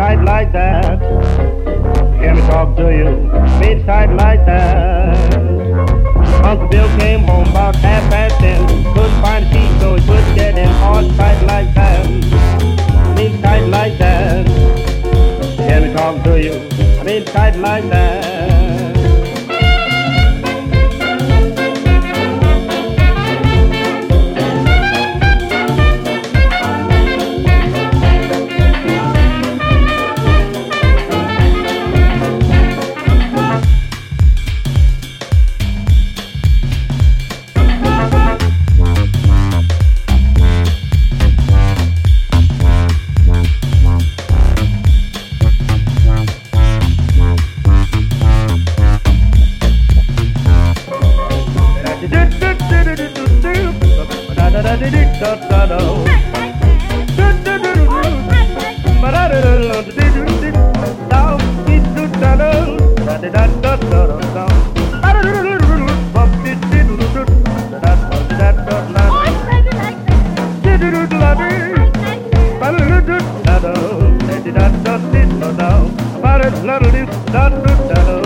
tight like that. Hear me talk to you, made tight like that. Uncle Bill came home about half past ten. Couldn't find a seat, so he put that in all tight like that. Made tight like that. Hear me talk to you, made tight like that. da, da, da, da.